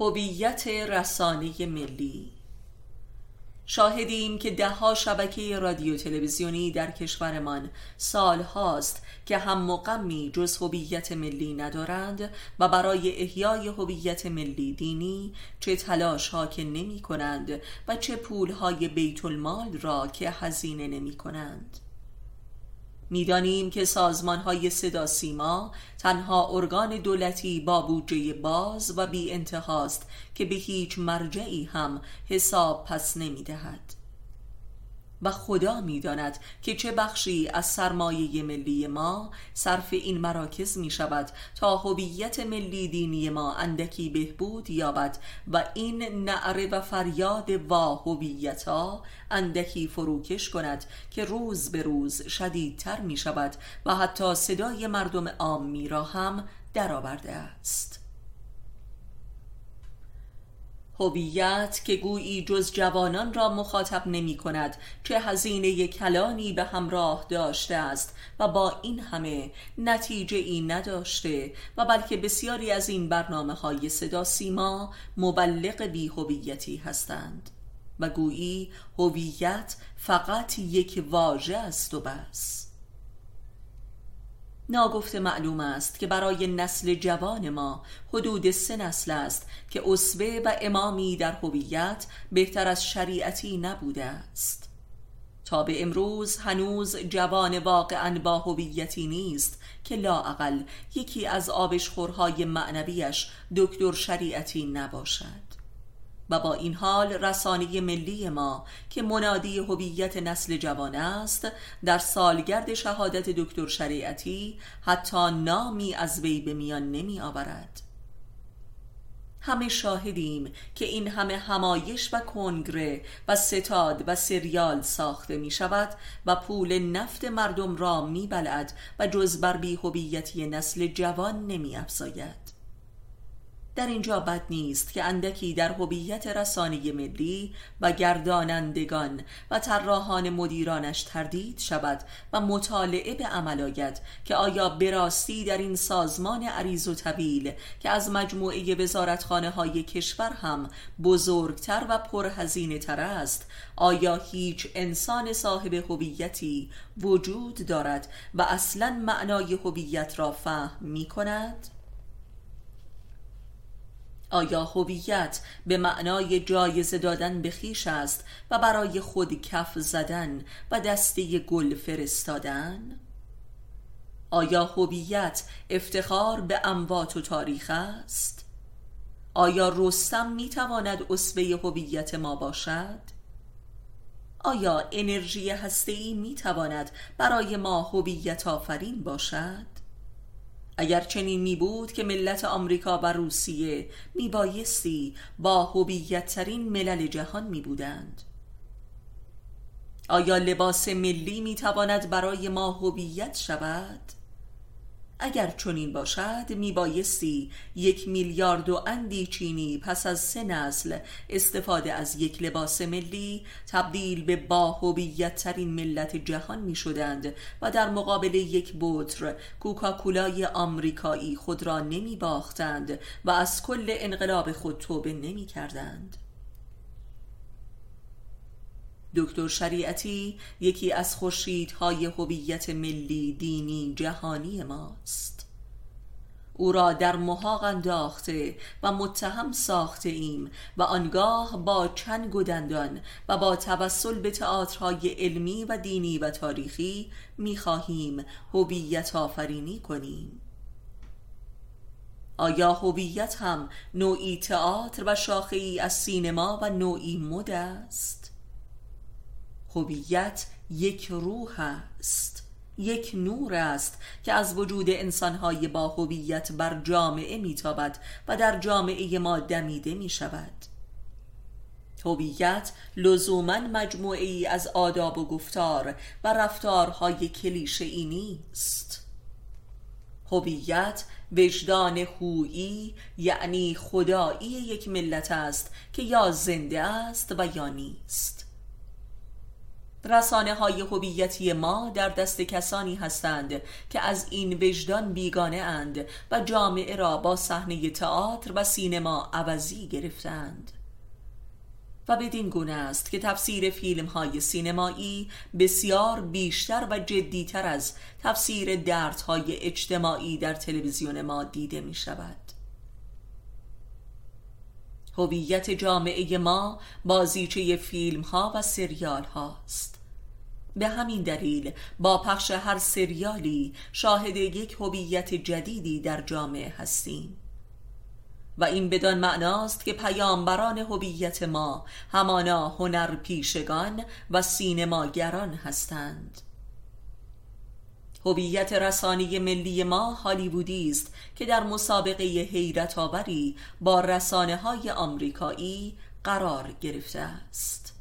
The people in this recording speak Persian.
هویت رسانه ملی. شاهدیم که دهها شبکه رادیو تلویزیونی در کشورمان سال هاست که هم مقمی جز هویت ملی ندارند و برای احیای هویت ملی دینی چه تلاش ها که نمی کنند و چه پول های بیت المال را که هزینه نمی کنند می‌دانیم که سازمان های صدا سیما تنها ارگان دولتی با بودجه باز و بی انتهاست که به هیچ مرجعی هم حساب پس نمی دهد. و خدا می‌داند که چه بخشی از سرمایه ملی ما صرف این مراکز می شود تا هویت ملی دینی ما اندکی بهبود یابد و این نعره و فریاد وا هویتا اندکی فروکش کند که روز به روز شدیدتر می شود و حتی صدای مردم عامی را هم درآورده است. هویت که گویی جز جوانان را مخاطب نمی کند چه هزینه کلانی به همراه داشته است و با این همه نتیجه ای نداشته و بلکه بسیاری از این برنامه های صدا سیما مبلغ بی هویتی هستند و گویی هویت فقط یک واژه است و بس. ناگفته معلوم است که برای نسل جوان ما حدود سه نسل است که اسوه و امامی در هویت بهتر از شریعتی نبوده است. تا به امروز هنوز جوان واقعا با هویتی نیست که لاعقل یکی از آبشخورهای معنویش دکتر شریعتی نباشد. و با این حال رسانه ملی ما که منادی هویت نسل جوان است در سالگرد شهادت دکتر شریعتی حتی نامی از وی به میان نمی آورد. همه شاهدیم که این همه همایش و کنگره و ستاد و سریال ساخته می شود و پول نفت مردم را می بلد و جز بر بی هویتی نسل جوان نمی افزاید. در اینجا بد نیست که اندکی در هویت رسانه ملی و گردانندگان و طراحان مدیرانش تردید شود و مطالعه به عمل آید که آیا براستی در این سازمان عریض و طویل که از مجموعه وزارتخانه های کشور هم بزرگتر و پرهزینه تر است آیا هیچ انسان صاحب هویتی وجود دارد و اصلا معنای هویت را فهم می کند؟ آیا هویت به معنای جایزه دادن به خیش است و برای خود کف زدن و دسته گل فرستادن؟ آیا هویت افتخار به اموات و تاریخ است؟ آیا رستم می‌تواند اسوه هویت ما باشد؟ آیا انرژی هسته‌ای می‌تواند برای ما هویت آفرین باشد؟ اگر چنین می بود که ملت آمریکا و روسیه می بایستی با هویت ترین ملل جهان می بودند آیا لباس ملی می تواند برای ما هویت شود؟ اگر چنین باشد میبایستی یک میلیارد و اندی چینی پس از سه نسل استفاده از یک لباس ملی تبدیل به با ترین ملت جهان می شدند و در مقابل یک بطر کوکاکولای آمریکایی خود را نمی باختند و از کل انقلاب خود توبه نمی کردند دکتر شریعتی یکی از خورشیدهای هویت ملی دینی جهانی ماست او را در محاق انداخته و متهم ساخته ایم و آنگاه با چند گدندان و با توسل به تئاترهای علمی و دینی و تاریخی می‌خواهیم هویت آفرینی کنیم آیا هویت هم نوعی تئاتر و شاخه از سینما و نوعی مد است؟ هویت یک روح است یک نور است که از وجود انسانهای با هویت بر جامعه میتابد و در جامعه ما دمیده می شود هویت لزوما مجموعه ای از آداب و گفتار و رفتارهای کلیشه ای نیست. هویت وجدان هویی یعنی خدایی یک ملت است که یا زنده است و یا نیست. رسانه های هویتی ما در دست کسانی هستند که از این وجدان بیگانه اند و جامعه را با صحنه تئاتر و سینما عوضی گرفتند. و بدین گونه است که تفسیر فیلم های سینمایی بسیار بیشتر و جدیتر از تفسیر دردهای اجتماعی در تلویزیون ما دیده می شود هویت جامعه ما بازیچه فیلم ها و سریال هاست به همین دلیل با پخش هر سریالی شاهد یک هویت جدیدی در جامعه هستیم. و این بدان معناست که پیامبران هویت ما همانا هنر پیشگان و سینماگران هستند. هویت رسانی ملی ما هالیوودی است که در مسابقه حیرت آوری با رسانه های آمریکایی قرار گرفته است.